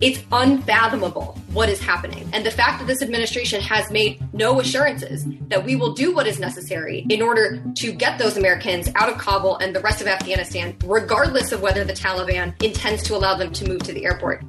It's unfathomable what is happening. And the fact that this administration has made no assurances that we will do what is necessary in order to get those Americans out of Kabul and the rest of Afghanistan, regardless of whether the Taliban intends to allow them to move to the airport.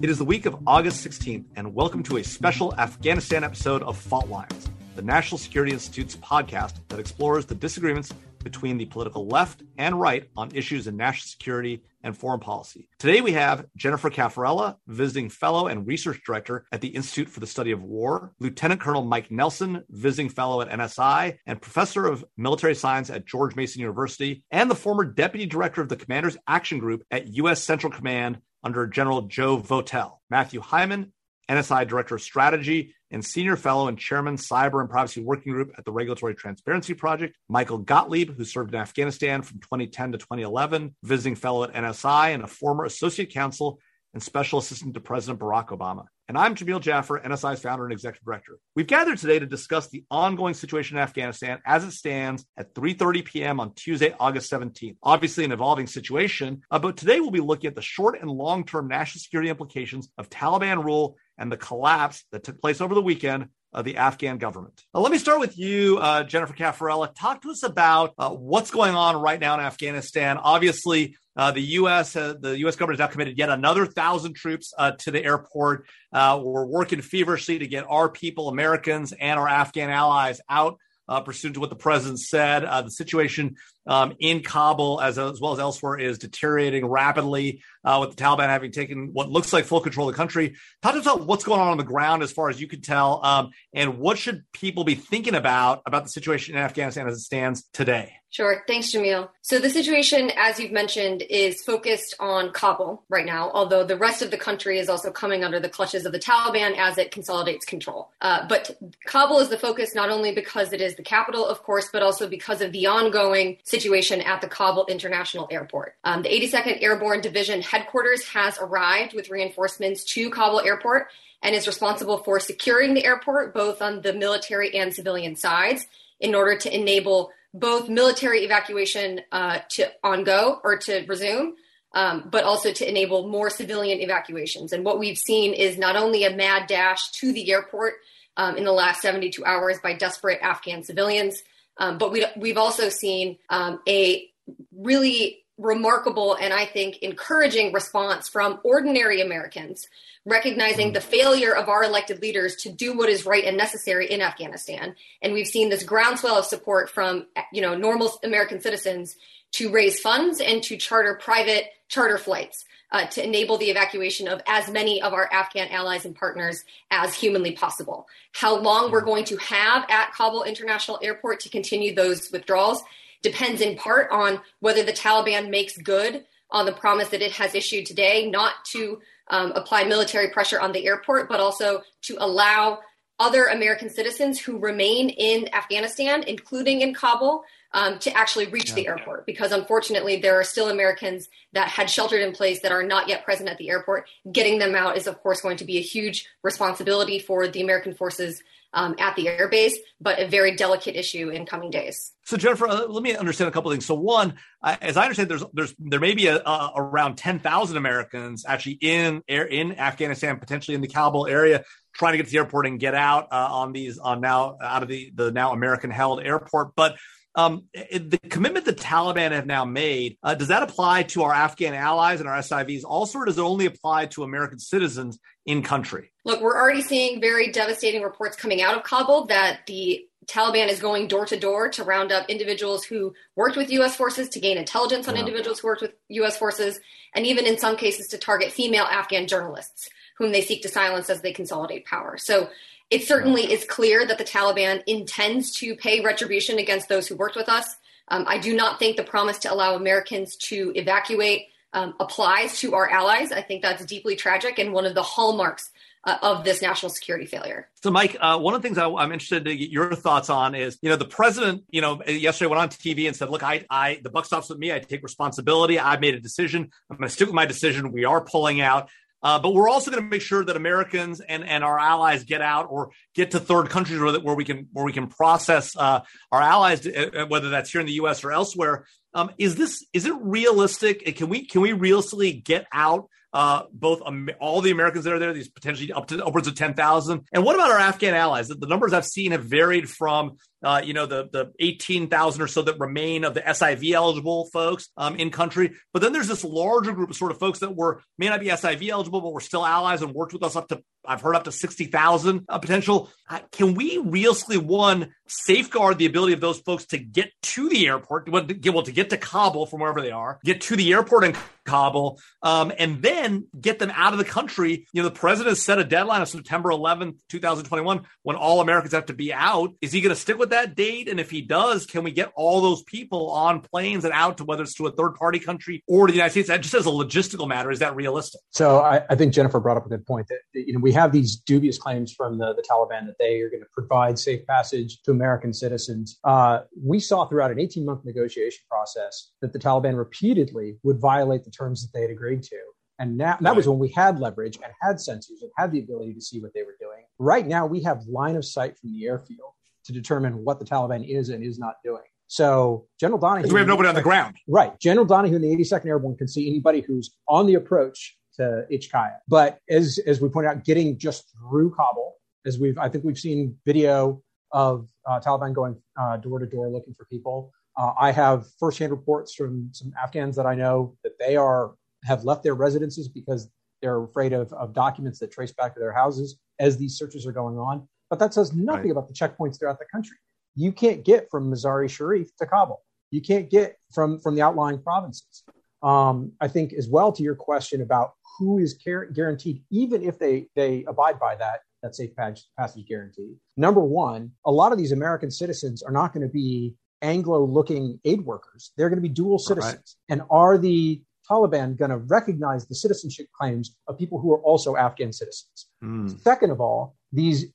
It is the week of August 16th, and welcome to a special Afghanistan episode of Fault Lines, the National Security Institute's podcast that explores the disagreements between the political left and right on issues in national security and foreign policy. Today we have Jennifer Cafarella, visiting fellow and research director at the Institute for the Study of War, Lieutenant Colonel Mike Nelson, visiting fellow at NSI and professor of military science at George Mason University, and the former deputy director of the Commanders Action Group at U.S. Central Command under General Joe Votel. Matthew Heiman, NSI Director of Strategy and Senior Fellow and Chairman Cyber and Privacy Working Group at the Regulatory Transparency Project, Michael Gottlieb, who served in Afghanistan from 2010 to 2011, visiting fellow at NSI and a former associate counsel and special assistant to President Barack Obama. And I'm Jamil Jaffer, NSI's founder and executive director. We've gathered today to discuss the ongoing situation in Afghanistan as it stands at 3:30 p.m. on Tuesday, August 17th. Obviously, an evolving situation, uh, but today we'll be looking at the short and long-term national security implications of Taliban rule and the collapse that took place over the weekend of the Afghan government. Now, let me start with you, uh, Jennifer Cafarella. Talk to us about uh, what's going on right now in Afghanistan. Obviously, uh, the U.S. Uh, the U.S. government has now committed yet another thousand troops uh, to the airport. Uh, we're working feverishly to get our people, Americans, and our Afghan allies out. Uh, pursuant to what the president said, uh, the situation um, in Kabul, as, as well as elsewhere, is deteriorating rapidly. with the Taliban having taken what looks like full control of the country, talk to us about what's going on on the ground, as far as you can tell, um, and what should people be thinking about about the situation in Afghanistan as it stands today. Sure. Thanks, Jamil. So the situation, as you've mentioned, is focused on Kabul right now, although the rest of the country is also coming under the clutches of the Taliban as it consolidates control. Uh, but Kabul is the focus not only because it is the capital, of course, but also because of the ongoing situation at the Kabul International Airport. Um, the 82nd Airborne Division headquarters has arrived with reinforcements to Kabul Airport and is responsible for securing the airport, both on the military and civilian sides, in order to enable both military evacuation uh, to on go or to resume, um, but also to enable more civilian evacuations. And what we've seen is not only a mad dash to the airport um, in the last 72 hours by desperate Afghan civilians, um, but we, we've also seen um, a really remarkable and I think encouraging response from ordinary Americans recognizing the failure of our elected leaders to do what is right and necessary in Afghanistan. And we've seen this groundswell of support from, you know, normal American citizens to raise funds and to charter private charter flights uh, to enable the evacuation of as many of our Afghan allies and partners as humanly possible. How long we're going to have at Kabul International Airport to continue those withdrawals depends in part on whether the Taliban makes good on the promise that it has issued today not to um, apply military pressure on the airport, but also to allow other American citizens who remain in Afghanistan, including in Kabul, um, to actually reach yeah. the airport. Because unfortunately, there are still Americans that had sheltered in place that are not yet present at the airport. Getting them out is, of course, going to be a huge responsibility for the American forces um, at the airbase, but a very delicate issue in coming days. So Jennifer, uh, let me understand a couple things. So one, uh, as I understand, there's there's there may be a, uh, around ten thousand Americans actually in air in Afghanistan, potentially in the Kabul area, trying to get to the airport and get out uh, on these on now out of the the now American held airport, but. Um, the commitment the Taliban have now made, uh, does that apply to our Afghan allies and our SIVs also, or does it only apply to American citizens in country? Look, we're already seeing very devastating reports coming out of Kabul that the Taliban is going door to door to round up individuals who worked with U.S. forces to gain intelligence on yeah. individuals who worked with U.S. forces, and even in some cases to target female Afghan journalists whom they seek to silence as they consolidate power. So it certainly is clear that the Taliban intends to pay retribution against those who worked with us. Um, I do not think the promise to allow Americans to evacuate um, applies to our allies. I think that's deeply tragic and one of the hallmarks uh, of this national security failure. So, Mike, uh, one of the things I, am interested to get your thoughts on is, you know, the president, you know, yesterday went on TV and said, "Look, I, I, the buck stops with me. I take responsibility. I've made a decision. I'm going to stick with my decision. We are pulling out." Uh, but we're also going to make sure that Americans and, and our allies get out or get to third countries where, where we can where we can process uh, our allies, to, uh, whether that's here in the U.S. or elsewhere. Um, is this is it realistic? Can we can we realistically get out uh, both um, all the Americans that are there, these potentially up to upwards of 10,000. And what about our Afghan allies? The numbers I've seen have varied from uh, you know, the the 18,000 or so that remain of the SIV eligible folks um, in country. But then there's this larger group of sort of folks that were may not be SIV eligible, but were still allies and worked with us up to I've heard up to 60,000 uh, potential. Uh, can we realistically, one, safeguard the ability of those folks to get to the airport, well, to get, well, to get to Kabul from wherever they are, get to the airport in Kabul, um, and then get them out of the country? You know, the president set a deadline of September 11th, 2021, when all Americans have to be out. Is he going to stick with that date? And if he does, can we get all those people on planes and out to whether it's to a third party country or to the United States? That just as a logistical matter, is that realistic? So I, I think Jennifer brought up a good point that, you know, we have these dubious claims from the, the Taliban that they are going to provide safe passage to American citizens. Uh, we saw throughout an 18 month negotiation process that the Taliban repeatedly would violate the terms that they had agreed to. And now, that was when we had leverage and had sensors and had the ability to see what they were doing. Right now, we have line of sight from the airfield to determine what the Taliban is and is not doing. So General Donahue, we have nobody on the ground, right? General Donahue and the 82nd Airborne can see anybody who's on the approach to HKIA. But as as we point out, getting just through Kabul, as we've I think we've seen video of uh, Taliban going uh, door to door looking for people. Uh, I have firsthand reports from some Afghans that I know that they are have left their residences because they're afraid of, of documents that trace back to their houses as these searches are going on. But that says nothing right. about the checkpoints throughout the country. You can't get from Mazar-e Sharif to Kabul. You can't get from from the outlying provinces. Um, I think as well to your question about who is guaranteed, even if they they abide by that that safe passage guarantee. Number one, a lot of these American citizens are not going to be Anglo-looking aid workers. They're going to be dual citizens. Right. And are the Taliban going to recognize the citizenship claims of people who are also Afghan citizens? Mm. Second of all, these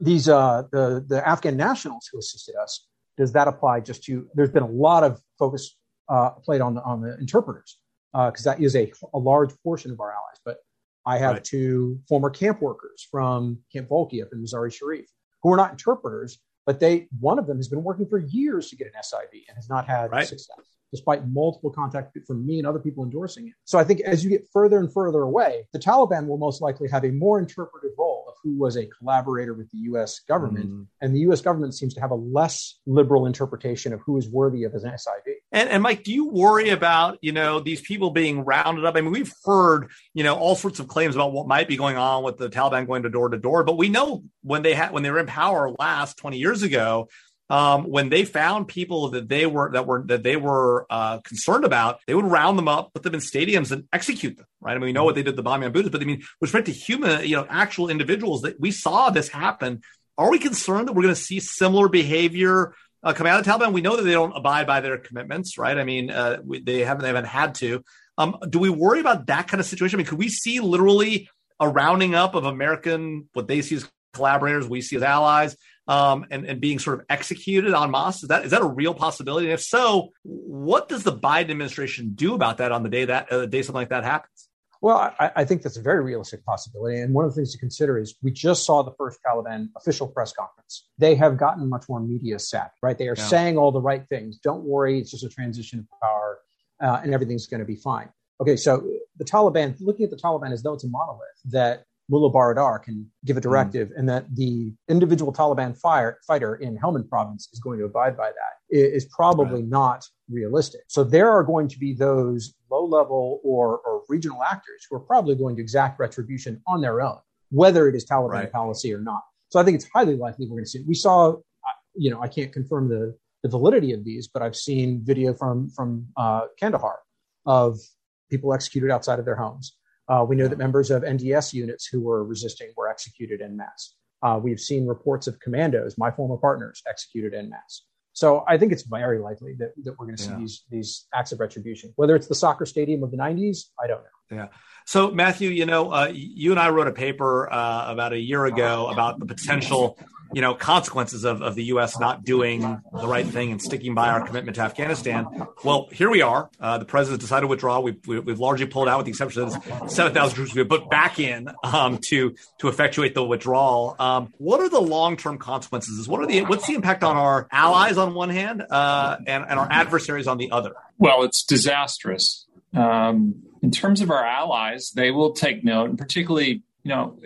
these uh, the the Afghan nationals who assisted us. Does that apply just to? There's been a lot of focus uh, played on the on the interpreters because uh, that is a, a large portion of our allies. But I have right. two former camp workers from Camp Volki up in Mazar-e Sharif who are not interpreters, but they one of them has been working for years to get an SIV and has not had right. success despite multiple contact from me and other people endorsing it. So I think as you get further and further away, the Taliban will most likely have a more interpretive role of who was a collaborator with the US government. Mm. And the US government seems to have a less liberal interpretation of who is worthy of an SIV. And, and Mike, do you worry about, you know, these people being rounded up? I mean, we've heard, you know, all sorts of claims about what might be going on with the Taliban going to door to door, but we know when they had when they were in power last 20 years ago, um, when they found people that they were that were that they were uh, concerned about, they would round them up, put them in stadiums, and execute them. Right? I mean, we know what they did the bombing on Buddhists, but I mean, with respect to human, you know, actual individuals, that we saw this happen. Are we concerned that we're going to see similar behavior uh, coming out of the Taliban? We know that they don't abide by their commitments, right? I mean, uh, we, they haven't they haven't had to. Um, do we worry about that kind of situation? I mean, could we see literally a rounding up of American what they see as collaborators, we see as allies, um, and, and being sort of executed on masse? Is that is that a real possibility? And if so, what does the Biden administration do about that on the day that uh, the day something like that happens? Well, I, I, think that's a very realistic possibility. And one of the things to consider is we just saw the first Taliban official press conference. They have gotten much more media savvy, right? They are yeah. saying all the right things. Don't worry, it's just a transition of power uh, and everything's going to be fine. Okay, so the Taliban, looking at the Taliban as though it's a monolith that Mullah Baradar can give a directive, mm. and that the individual Taliban fire, fighter in Helmand province is going to abide by that is probably right. not realistic. So there are going to be those low level or, or regional actors who are probably going to exact retribution on their own, whether it is Taliban right. policy or not. So I think it's highly likely we're going to see. It. We saw, you know, I can't confirm the, the validity of these, but I've seen video from from uh, Kandahar of people executed outside of their homes. Uh, we know that members of NDS units who were resisting were executed en masse. Uh, we've seen reports of commandos, my former partners, executed en masse. So I think it's very likely that, that we're going to see yeah. these these acts of retribution. Whether it's the soccer stadium of the '90s, I don't know. Yeah. So Matthew, you know, uh, you and I wrote a paper uh, about a year ago about the potential you know consequences of, of the U.S. not doing the right thing and sticking by our commitment to Afghanistan. Well, here we are. Uh, the president decided to withdraw. We've, we've largely pulled out, with the exception of seven thousand troops we put back in um, to to effectuate the withdrawal. Um, what are the long term consequences? What are the what's the impact on our allies on one hand uh, and and our adversaries on the other? Well, it's disastrous um, in terms of our allies, they will take note, and particularly, you know,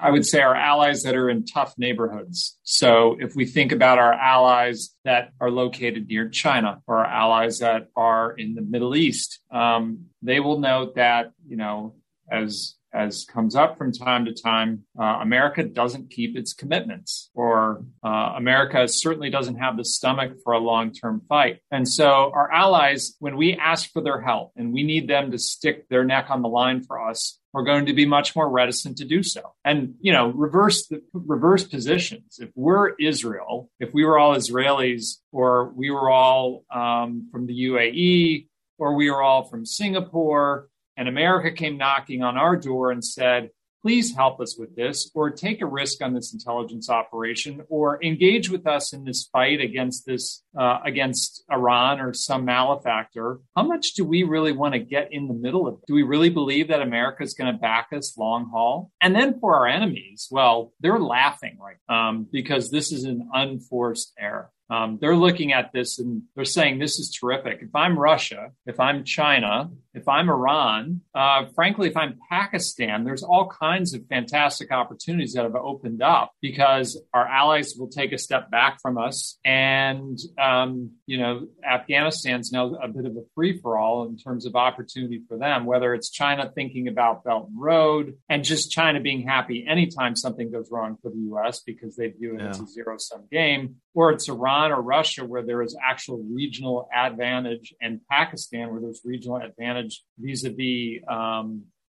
I would say our allies that are in tough neighborhoods. So if we think about our allies that are located near China or our allies that are in the Middle East, um, they will note that, you know, as as comes up from time to time, uh, America doesn't keep its commitments, or uh, America certainly doesn't have the stomach for a long term fight. And so, our allies, when we ask for their help and we need them to stick their neck on the line for us, are going to be much more reticent to do so. And you know, reverse the reverse positions. If we're Israel, if we were all Israelis, or we were all um, from the UAE, or we were all from Singapore and America came knocking on our door and said, please help us with this, or take a risk on this intelligence operation, or engage with us in this fight against this uh, against Iran or some malefactor. How much do we really want to get in the middle of it? Do we really believe that America is going to back us long haul? And then for our enemies, well, they're laughing right um, because this is an unforced error. Um, they're looking at this and they're saying this is terrific. If I'm Russia, if I'm China, if I'm Iran, uh, frankly, if I'm Pakistan, there's all kinds of fantastic opportunities that have opened up because our allies will take a step back from us. And, um, you know, Afghanistan's now a bit of a free for all in terms of opportunity for them, whether it's China thinking about Belt and Road and just China being happy anytime something goes wrong for the U.S. because they view it yeah. as a zero sum game, or it's Iran or Russia, where there is actual regional advantage, and Pakistan, where there's regional advantage vis a vis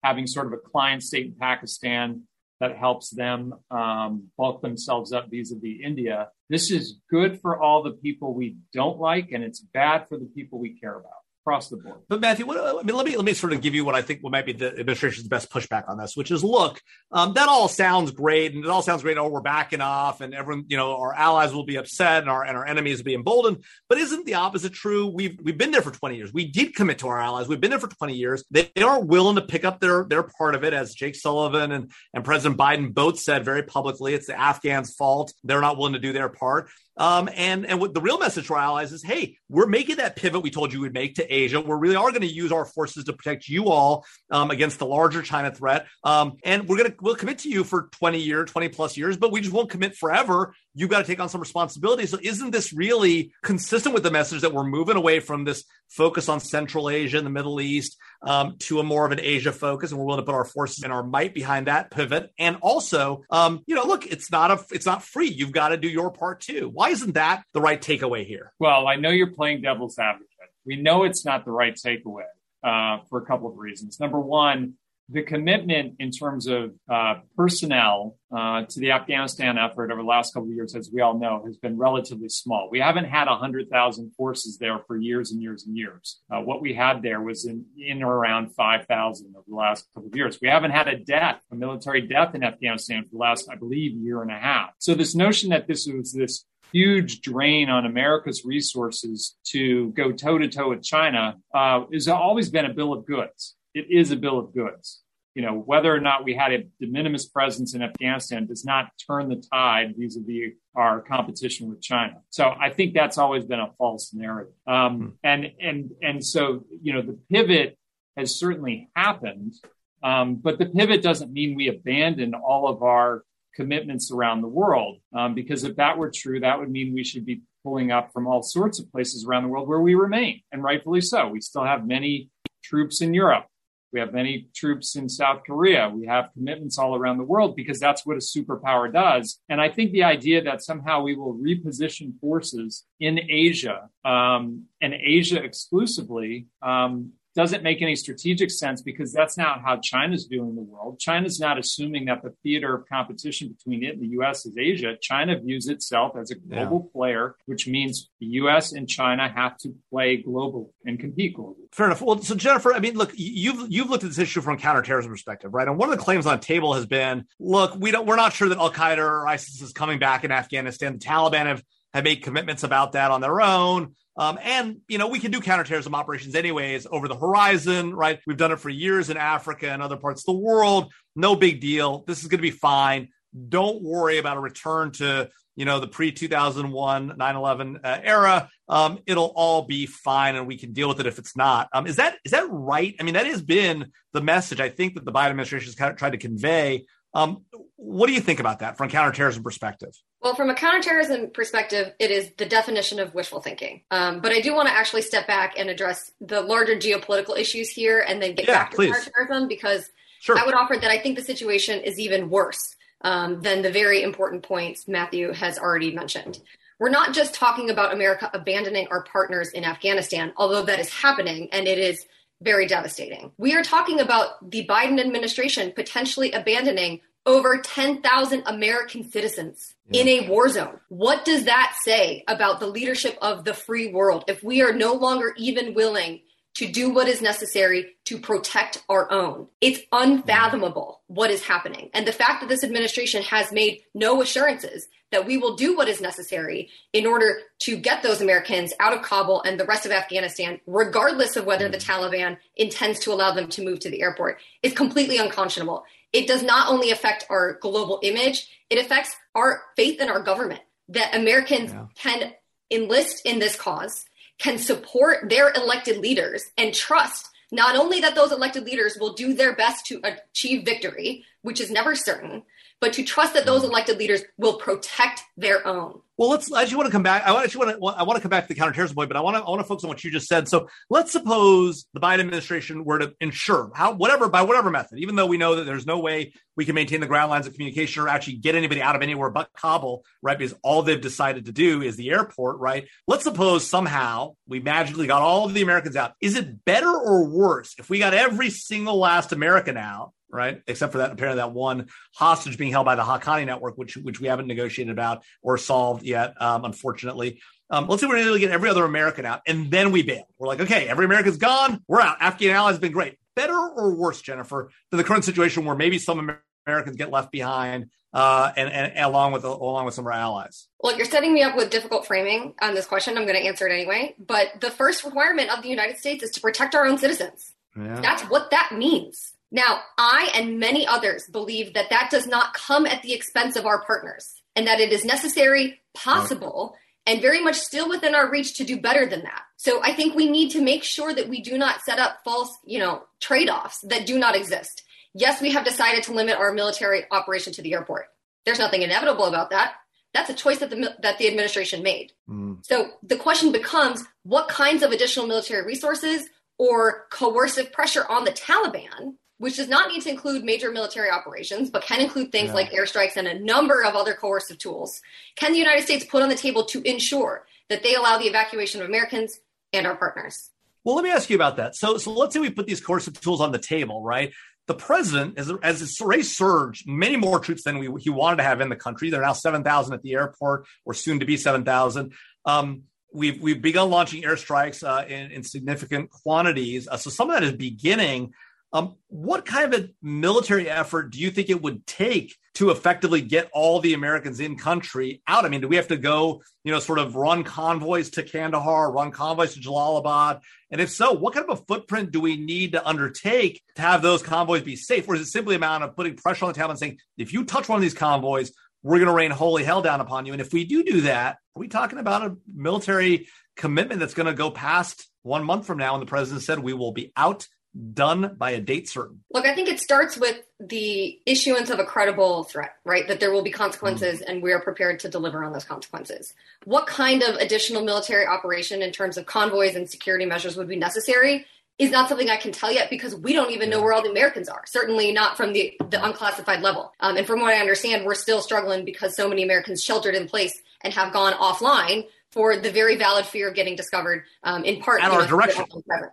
having sort of a client state in Pakistan that helps them um, bulk themselves up vis a vis India. This is good for all the people we don't like, and it's bad for the people we care about across the board. But Matthew, what, I mean, let me let me sort of give you what I think what might be the administration's best pushback on this, which is, look, um, that all sounds great, and it all sounds great. Oh, we're backing off, and everyone, you know, our allies will be upset, and our and our enemies will be emboldened. But isn't the opposite true? We've we've been there for twenty years. We did commit to our allies. We've been there for twenty years. They, they are willing to pick up their their part of it, as Jake Sullivan and and President Biden both said very publicly. It's the Afghans' fault. They're not willing to do their part. Um, and and what the real message for allies is, hey, we're making that pivot we told you we'd make to Asia. We really are going to use our forces to protect you all um, against the larger China threat. Um, and we're going to we'll commit to you for 20 years, 20 plus years, but we just won't commit forever. You've got to take on some responsibility. So isn't this really consistent with the message that we're moving away from this focus on Central Asia and the Middle East um, to a more of an Asia focus, and we're willing to put our forces and our might behind that pivot. And also, um, you know, look, it's not a it's not free. You've got to do your part too. Why isn't that the right takeaway here? Well, I know you're playing devil's advocate. We know it's not the right takeaway uh, for a couple of reasons. Number one, the commitment in terms of uh, personnel uh, to the Afghanistan effort over the last couple of years, as we all know, has been relatively small. We haven't had 100,000 forces there for years and years and years. Uh, what we had there was in, in or around 5,000 over the last couple of years. We haven't had a death, a military death in Afghanistan for the last, I believe, year and a half. So this notion that this was this huge drain on America's resources to go toe to toe with China uh, has always been a bill of goods it is a bill of goods. You know, whether or not we had a de minimis presence in Afghanistan does not turn the tide vis-a-vis our competition with China. So I think that's always been a false narrative. Um, hmm. And and and so you know, the pivot has certainly happened, um, but the pivot doesn't mean we abandon all of our commitments around the world. Um, because if that were true, that would mean we should be pulling up from all sorts of places around the world where we remain, and rightfully so. We still have many troops in Europe. We have many troops in South Korea. We have commitments all around the world because that's what a superpower does. And I think the idea that somehow we will reposition forces in Asia um, and Asia exclusively um, doesn't make any strategic sense because that's not how China's viewing the world. China's not assuming that the theater of competition between it and the US is Asia. China views itself as a global yeah. player, which means the US and China have to play globally and compete globally. Fair enough. Well, so Jennifer, I mean, look, you've you've looked at this issue from a counterterrorism perspective, right? And one of the claims on the table has been, look, we don't we're not sure that Al Qaeda or ISIS is coming back in Afghanistan. The Taliban have have made commitments about that on their own. Um, and, you know, we can do counterterrorism operations anyways over the horizon, right? We've done it for years in Africa and other parts of the world. No big deal. This is going to be fine. don't worry about a return to you know the pre 2001 9/11 uh, era. Um, it'll all be fine, and we can deal with it if it's not. Um, is that is that right? I mean, that has been the message I think that the Biden administration has kind of tried to convey. Um, what do you think about that from a counterterrorism perspective? Well, from a counterterrorism perspective, it is the definition of wishful thinking. Um, but I do want to actually step back and address the larger geopolitical issues here, and then get yeah, back to please. counterterrorism because Sure. I would offer that I think the situation is even worse um, than the very important points Matthew has already mentioned. We're not just talking about America abandoning our partners in Afghanistan, although that is happening and it is very devastating. We are talking about the Biden administration potentially abandoning over 10,000 American citizens Yeah. in a war zone. What does that say about the leadership of the free world if we are no longer even willing to do what is necessary to protect our own? It's unfathomable what is happening. And the fact that this administration has made no assurances that we will do what is necessary in order to get those Americans out of Kabul and the rest of Afghanistan, regardless of whether the Taliban intends to allow them to move to the airport, is completely unconscionable. It does not only affect our global image, it affects our faith in our government that Americans Yeah. can enlist in this cause, can support their elected leaders, and trust not only that those elected leaders will do their best to achieve victory, which is never certain, but to trust that those mm. elected leaders will protect their own. Well, let's. I just want to come back. I actually want to. I want to come back to the counterterrorism point, but I want to. I want to focus on what you just said. So let's suppose the Biden administration were to ensure how whatever by whatever method, even though we know that there's no way we can maintain the ground lines of communication or actually get anybody out of anywhere but Kabul, right? Because all they've decided to do is the airport, right? Let's suppose somehow we magically got all of the Americans out. Is it better or worse if we got every single last American out? Right, except for that apparently that one hostage being held by the Haqqani network, which which we haven't negotiated about or solved yet, um, unfortunately. Um, let's say we're able to get every other American out, and then we bail. We're like, okay, every American's gone, we're out. Afghan allies have been great. Better or worse, Jennifer, than the current situation where maybe some Amer- Americans get left behind, uh, and, and, and along with along with some of our allies. Look, you're setting me up with difficult framing on this question. I'm going to answer it anyway. But the first requirement of the United States is to protect our own citizens. Yeah. That's what that means. Now, I and many others believe that that does not come at the expense of our partners and that it is necessary, possible, and very much still within our reach to do better than that. So I think we need to make sure that we do not set up false, you know, trade-offs that do not exist. Yes, we have decided to limit our military operation to the airport. There's nothing inevitable about that. That's a choice that the that the administration made. Mm. So the question becomes what kinds of additional military resources or coercive pressure on the Taliban, which does not need to include major military operations, but can include things Yeah. like airstrikes and a number of other coercive tools, can the United States put on the table to ensure that they allow the evacuation of Americans and our partners? Well, let me ask you about that. So, so let's say we put these coercive tools on the table, right? The president, as, as it's already surged many more troops than we, he wanted to have in the country. They're now 7,000 at the airport, or soon to be 7,000. Um, we've, we've begun launching airstrikes uh, in, in significant quantities. Uh, so some of that is beginning. Um, what kind of a military effort do you think it would take to effectively get all the Americans in country out? I mean, do we have to go, you know, sort of run convoys to Kandahar, run convoys to Jalalabad? And if so, what kind of a footprint do we need to undertake to have those convoys be safe? Or is it simply a matter of putting pressure on the Taliban saying, if you touch one of these convoys, we're going to rain holy hell down upon you? And if we do do that, are we talking about a military commitment that's going to go past one month from now? And the president said we will be out done by a date certain. Look, I think it starts with the issuance of a credible threat, right? That there will be consequences and we are prepared to deliver on those consequences. What kind of additional military operation in terms of convoys and security measures would be necessary is not something I can tell yet because we don't even know where all the Americans are. Certainly not from the, the unclassified level. Um, and from what I understand, we're still struggling because so many Americans sheltered in place and have gone offline for the very valid fear of getting discovered, um, in part At our know, direction.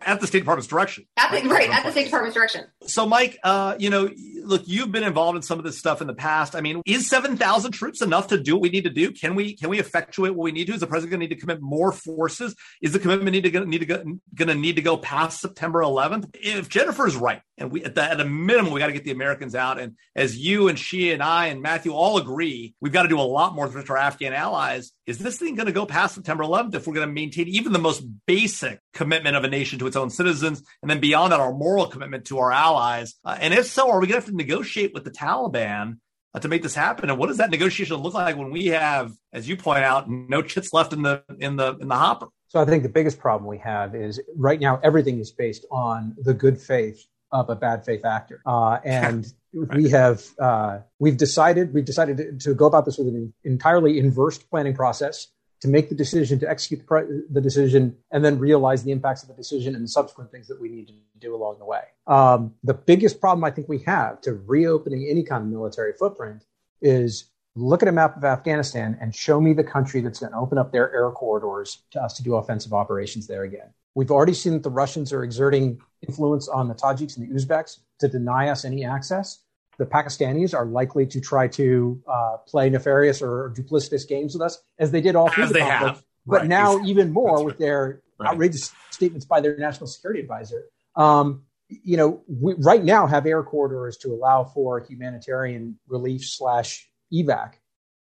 At the State Department's direction. At the, right at the State Department's direction. So, Mike, uh, you know, look, you've been involved in some of this stuff in the past. I mean, is seven thousand troops enough to do what we need to do? Can we can we effectuate what we need to? Is the president going to need to commit more forces? Is the commitment need to need to go, going to need to go past September 11th? If Jennifer's right, and we at, the, at a minimum we got to get the Americans out, and as you and she and I and Matthew all agree, we've got to do a lot more with our Afghan allies. Is this thing going to go past September 11th if we're going to maintain even the most basic commitment of a nation to its own citizens, and then beyond that, our moral commitment to our allies? Uh, and if so, are we going to have to negotiate with the Taliban uh, to make this happen? And what does that negotiation look like when we have, as you point out, no chits left in the in the in the hopper? So I think the biggest problem we have is right now everything is based on the good faith of a bad faith actor, uh, and right. we have uh, we've decided we've decided to, to, go about this with an entirely inverse planning process to make the decision to execute the, the, decision and then realize the impacts of the decision and the subsequent things that we need to do along the way. Um, the biggest problem I think we have to reopening any kind of military footprint is look at a map of Afghanistan and show me the country that's going to open up their air corridors to us to do offensive operations there again. We've already seen that the Russians are exerting influence on the Tajiks and the Uzbeks to deny us any access. The Pakistanis are likely to try to uh, play nefarious or duplicitous games with us, as they did all through the conflict. Have. But right. now, even more That's with right. their right. outrageous statements by their national security advisor. Um, you know, we right now have air corridors to allow for humanitarian relief slash evac.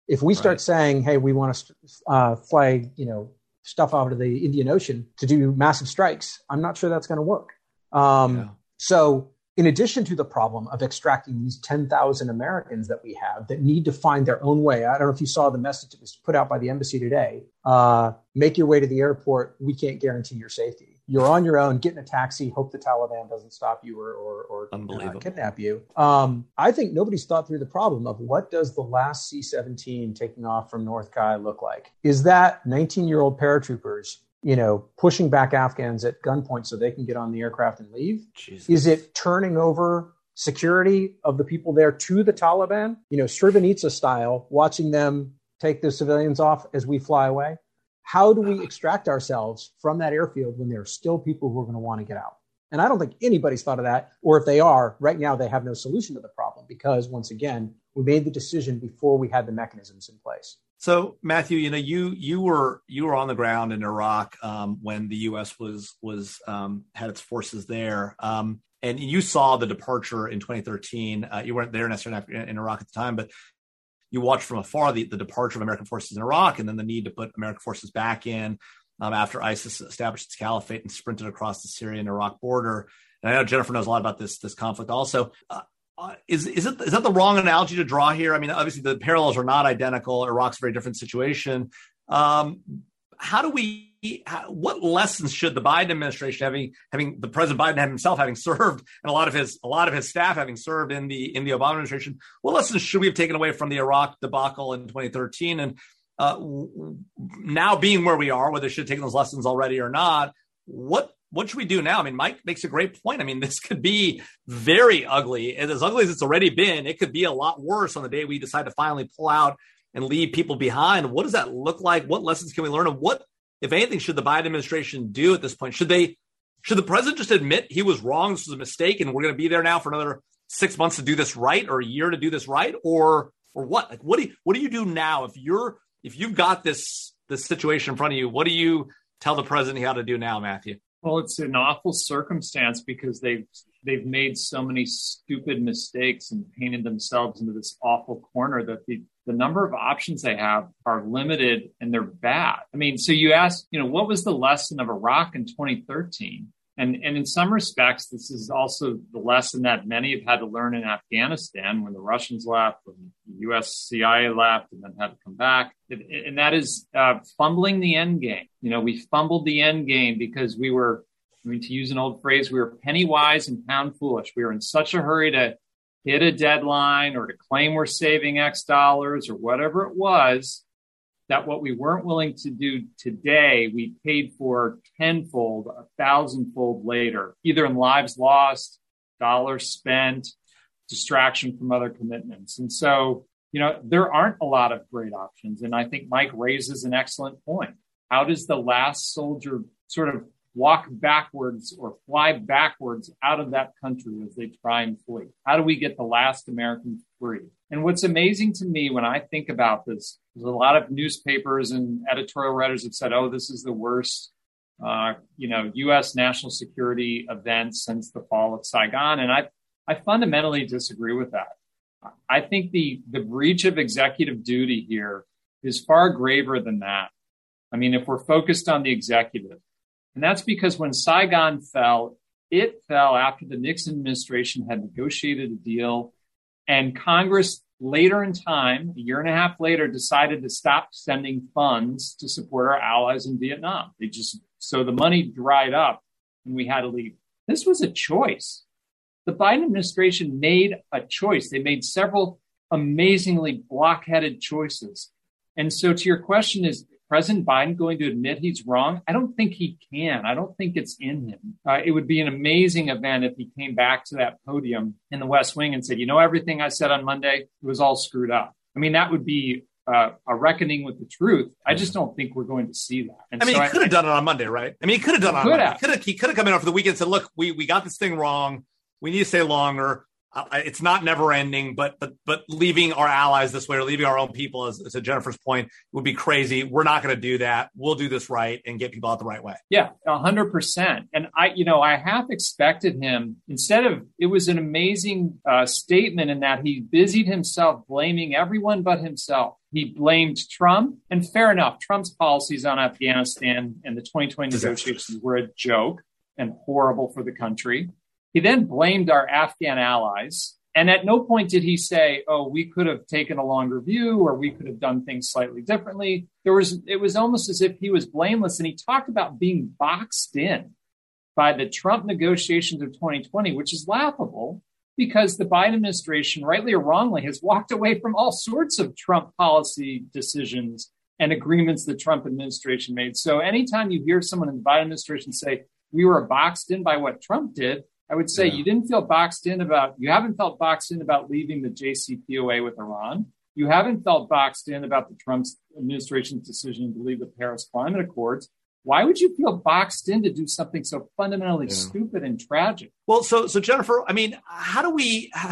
If we start saying, "Hey, we want to uh, fly," you know, stuff out of the Indian Ocean to do massive strikes, I'm not sure that's going to work. Um, yeah. So, in addition to the problem of extracting these 10,000 Americans that we have that need to find their own way, I don't know if you saw the message that was put out by the embassy today. Uh, make your way to the airport. We can't guarantee your safety you're on your own, get in a taxi, hope the Taliban doesn't stop you or or, or uh, kidnap you. Um, I think nobody's thought through the problem of what does the last C-17 taking off from North Kai look like? Is that 19-year-old paratroopers, you know, pushing back Afghans at gunpoint so they can get on the aircraft and leave? Jesus. Is it turning over security of the people there to the Taliban? You know, Srebrenica style, watching them take the civilians off as we fly away how do we uh-huh. extract ourselves from that airfield when there are still people who are going to want to get out? And I don't think anybody's thought of that. Or if they are, right now they have no solution to the problem because, once again, we made the decision before we had the mechanisms in place. So, Matthew, you know, you you were you were on the ground in Iraq um, when the U.S. was was um, had its forces there, um, and you saw the departure in 2013. Uh, you weren't there necessarily in Iraq at the time, but you watched from afar the, the departure of American forces in Iraq and then the need to put American forces back in um, after ISIS established its caliphate and sprinted across the Syrian Iraq border. And I know Jennifer knows a lot about this this conflict also. Uh, uh, is is it is that the wrong analogy to draw here? I mean, obviously the parallels are not identical. Iraq's a very different situation. Um, how do we what lessons should the Biden administration having having the President Biden himself having served and a lot of his a lot of his staff having served in the in the Obama administration, what lessons should we have taken away from the Iraq debacle in 2013 and uh, now being where we are, whether we should have taken those lessons already or not, what what should we do now? I mean, Mike makes a great point. I mean, this could be very ugly. And as ugly as it's already been, it could be a lot worse on the day we decide to finally pull out and leave people behind. What does that look like? What lessons can we learn? And what if anything, should the Biden administration do at this point? Should they, should the president just admit he was wrong, this was a mistake, and we're going to be there now for another six months to do this right, or a year to do this right, or or what? Like, what do you, what do you do now if you're if you've got this this situation in front of you? What do you tell the president how to do now, Matthew? Well, it's an awful circumstance because they've they've made so many stupid mistakes and painted themselves into this awful corner that the the number of options they have are limited and they're bad. I mean, so you ask, you know, what was the lesson of Iraq in 2013? And, and in some respects, this is also the lesson that many have had to learn in Afghanistan when the Russians left, when the US CIA left, and then had to come back. And that is uh, fumbling the end game. You know, we fumbled the end game because we were, I mean, to use an old phrase, we were penny wise and pound foolish. We were in such a hurry to hit a deadline or to claim we're saving X dollars or whatever it was, that what we weren't willing to do today, we paid for tenfold, a thousandfold later, either in lives lost, dollars spent, distraction from other commitments. And so, you know, there aren't a lot of great options. And I think Mike raises an excellent point. How does the last soldier sort of walk backwards or fly backwards out of that country as they try and flee? How do we get the last American free? And what's amazing to me when I think about this, there's a lot of newspapers and editorial writers have said, oh, this is the worst, uh, you know, U.S. national security event since the fall of Saigon. And I, I fundamentally disagree with that. I think the, the breach of executive duty here is far graver than that. I mean, if we're focused on the executive, and that's because when Saigon fell, it fell after the Nixon administration had negotiated a deal and Congress later in time, a year and a half later, decided to stop sending funds to support our allies in Vietnam. They just, so the money dried up and we had to leave. This was a choice. The Biden administration made a choice. They made several amazingly blockheaded choices. And so to your question is President Biden going to admit he's wrong? I don't think he can. I don't think it's in him. Uh, it would be an amazing event if he came back to that podium in the West Wing and said, you know, everything I said on Monday it was all screwed up. I mean, that would be uh, a reckoning with the truth. I just don't think we're going to see that. And I mean, so he could have done it on Monday, right? I mean, he could have done it on Monday. He could have, he could have come in over the weekend and said, look, we, we got this thing wrong. We need to stay longer uh, it's not never ending, but but but leaving our allies this way or leaving our own people, as, as to Jennifer's point, would be crazy. We're not going to do that. We'll do this right and get people out the right way. Yeah, hundred percent. And I, you know, I half expected him instead of it was an amazing uh, statement in that he busied himself blaming everyone but himself. He blamed Trump, and fair enough. Trump's policies on Afghanistan and the 2020 negotiations were a joke and horrible for the country. He then blamed our Afghan allies. And at no point did he say, oh, we could have taken a longer view or we could have done things slightly differently. There was, it was almost as if he was blameless. And he talked about being boxed in by the Trump negotiations of 2020, which is laughable because the Biden administration, rightly or wrongly, has walked away from all sorts of Trump policy decisions and agreements the Trump administration made. So anytime you hear someone in the Biden administration say, we were boxed in by what Trump did, I would say yeah. you didn't feel boxed in about, you haven't felt boxed in about leaving the JCPOA with Iran. You haven't felt boxed in about the Trump administration's decision to leave the Paris Climate Accords. Why would you feel boxed in to do something so fundamentally yeah. stupid and tragic? Well, so so Jennifer, I mean, how do we?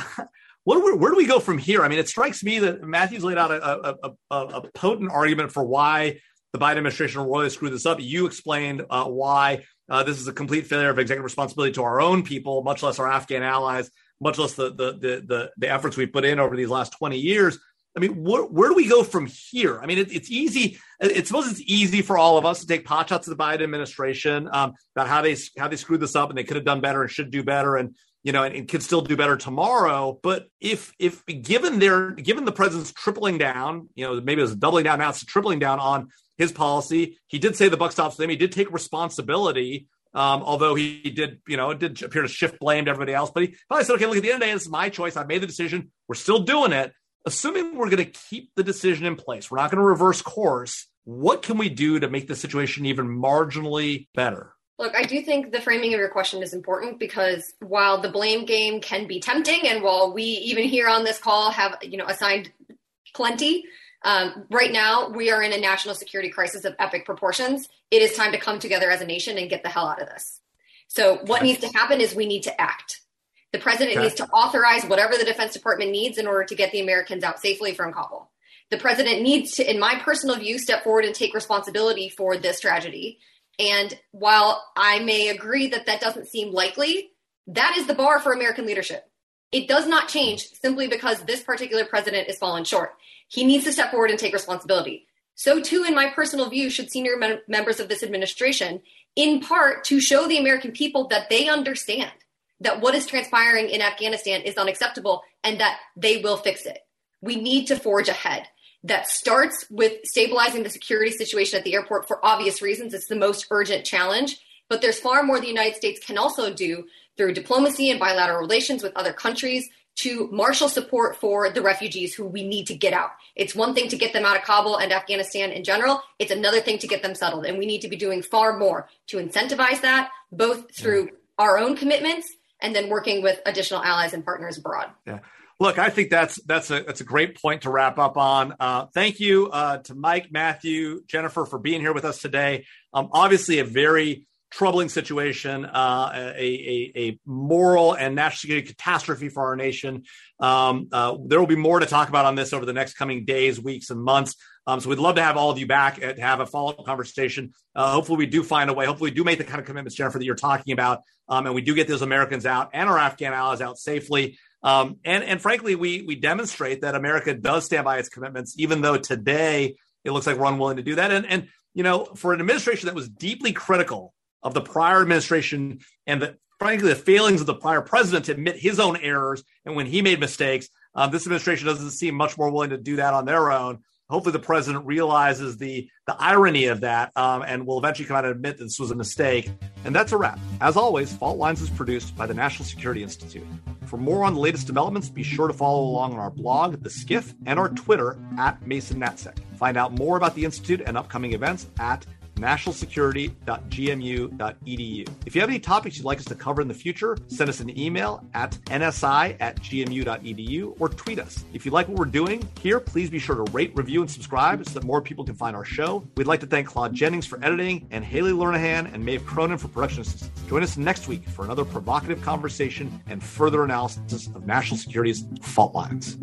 What, where, where do we go from here? I mean, it strikes me that Matthew's laid out a, a, a, a potent argument for why the Biden administration will really screw this up. You explained uh, why uh, this is a complete failure of executive responsibility to our own people, much less our Afghan allies, much less the the the the, the efforts we've put in over these last twenty years. I mean, wh- where do we go from here? I mean, it, it's easy. It's suppose it's easy for all of us to take pot shots at the Biden administration um, about how they how they screwed this up and they could have done better and should do better and you know and, and could still do better tomorrow. But if if given their given the president's tripling down, you know, maybe it was doubling down now, it's tripling down on his policy. He did say the buck stops with him. He did take responsibility. Um, although he did, you know, it did appear to shift blame to everybody else. But he probably said, okay, look, at the end of the day, this is my choice. I made the decision. We're still doing it. Assuming we're going to keep the decision in place, we're not going to reverse course. What can we do to make the situation even marginally better? Look, I do think the framing of your question is important because while the blame game can be tempting, and while we even here on this call have, you know, assigned plenty um, right now, we are in a national security crisis of epic proportions. It is time to come together as a nation and get the hell out of this. So, what needs to happen is we need to act. The president okay. needs to authorize whatever the Defense Department needs in order to get the Americans out safely from Kabul. The president needs to, in my personal view, step forward and take responsibility for this tragedy. And while I may agree that that doesn't seem likely, that is the bar for American leadership. It does not change simply because this particular president is fallen short. He needs to step forward and take responsibility. So, too, in my personal view, should senior mem- members of this administration, in part to show the American people that they understand that what is transpiring in Afghanistan is unacceptable and that they will fix it. We need to forge ahead. That starts with stabilizing the security situation at the airport for obvious reasons. It's the most urgent challenge. But there's far more the United States can also do through diplomacy and bilateral relations with other countries to marshal support for the refugees who we need to get out. It's one thing to get them out of Kabul and Afghanistan in general. It's another thing to get them settled. And we need to be doing far more to incentivize that, both through yeah. our own commitments and then working with additional allies and partners abroad. Yeah. Look, I think that's that's a that's a great point to wrap up on. Uh, thank you uh, to Mike, Matthew, Jennifer for being here with us today. Um, obviously, a very troubling situation, uh, a, a, a, moral and national security catastrophe for our nation. Um, uh, there will be more to talk about on this over the next coming days, weeks, and months. Um, so we'd love to have all of you back and have a follow up conversation. Uh, hopefully, we do find a way. Hopefully, we do make the kind of commitments, Jennifer, that you're talking about, um, and we do get those Americans out and our Afghan allies out safely. Um, and and frankly, we we demonstrate that America does stand by its commitments, even though today it looks like we're unwilling to do that. And and you know, for an administration that was deeply critical of the prior administration and the frankly the failings of the prior president to admit his own errors and when he made mistakes Um, this administration doesn't seem much more willing to do that on their own. Hopefully, the president realizes the the irony of that um, and will eventually come out and admit that this was a mistake. And that's a wrap. As always, Fault Lines is produced by the National Security Institute. For more on the latest developments, be sure to follow along on our blog, The Skiff, and our Twitter at Mason Natsec. Find out more about the Institute and upcoming events at nationalsecurity.gmu.edu. If you have any topics you'd like us to cover in the future, send us an email at nsi at gmu.edu or tweet us. If you like what we're doing here, please be sure to rate, review, and subscribe so that more people can find our show. We'd like to thank Claude Jennings for editing and Haley Lernahan and Maeve Cronin for production assistance. Join us next week for another provocative conversation and further analysis of national security's fault lines.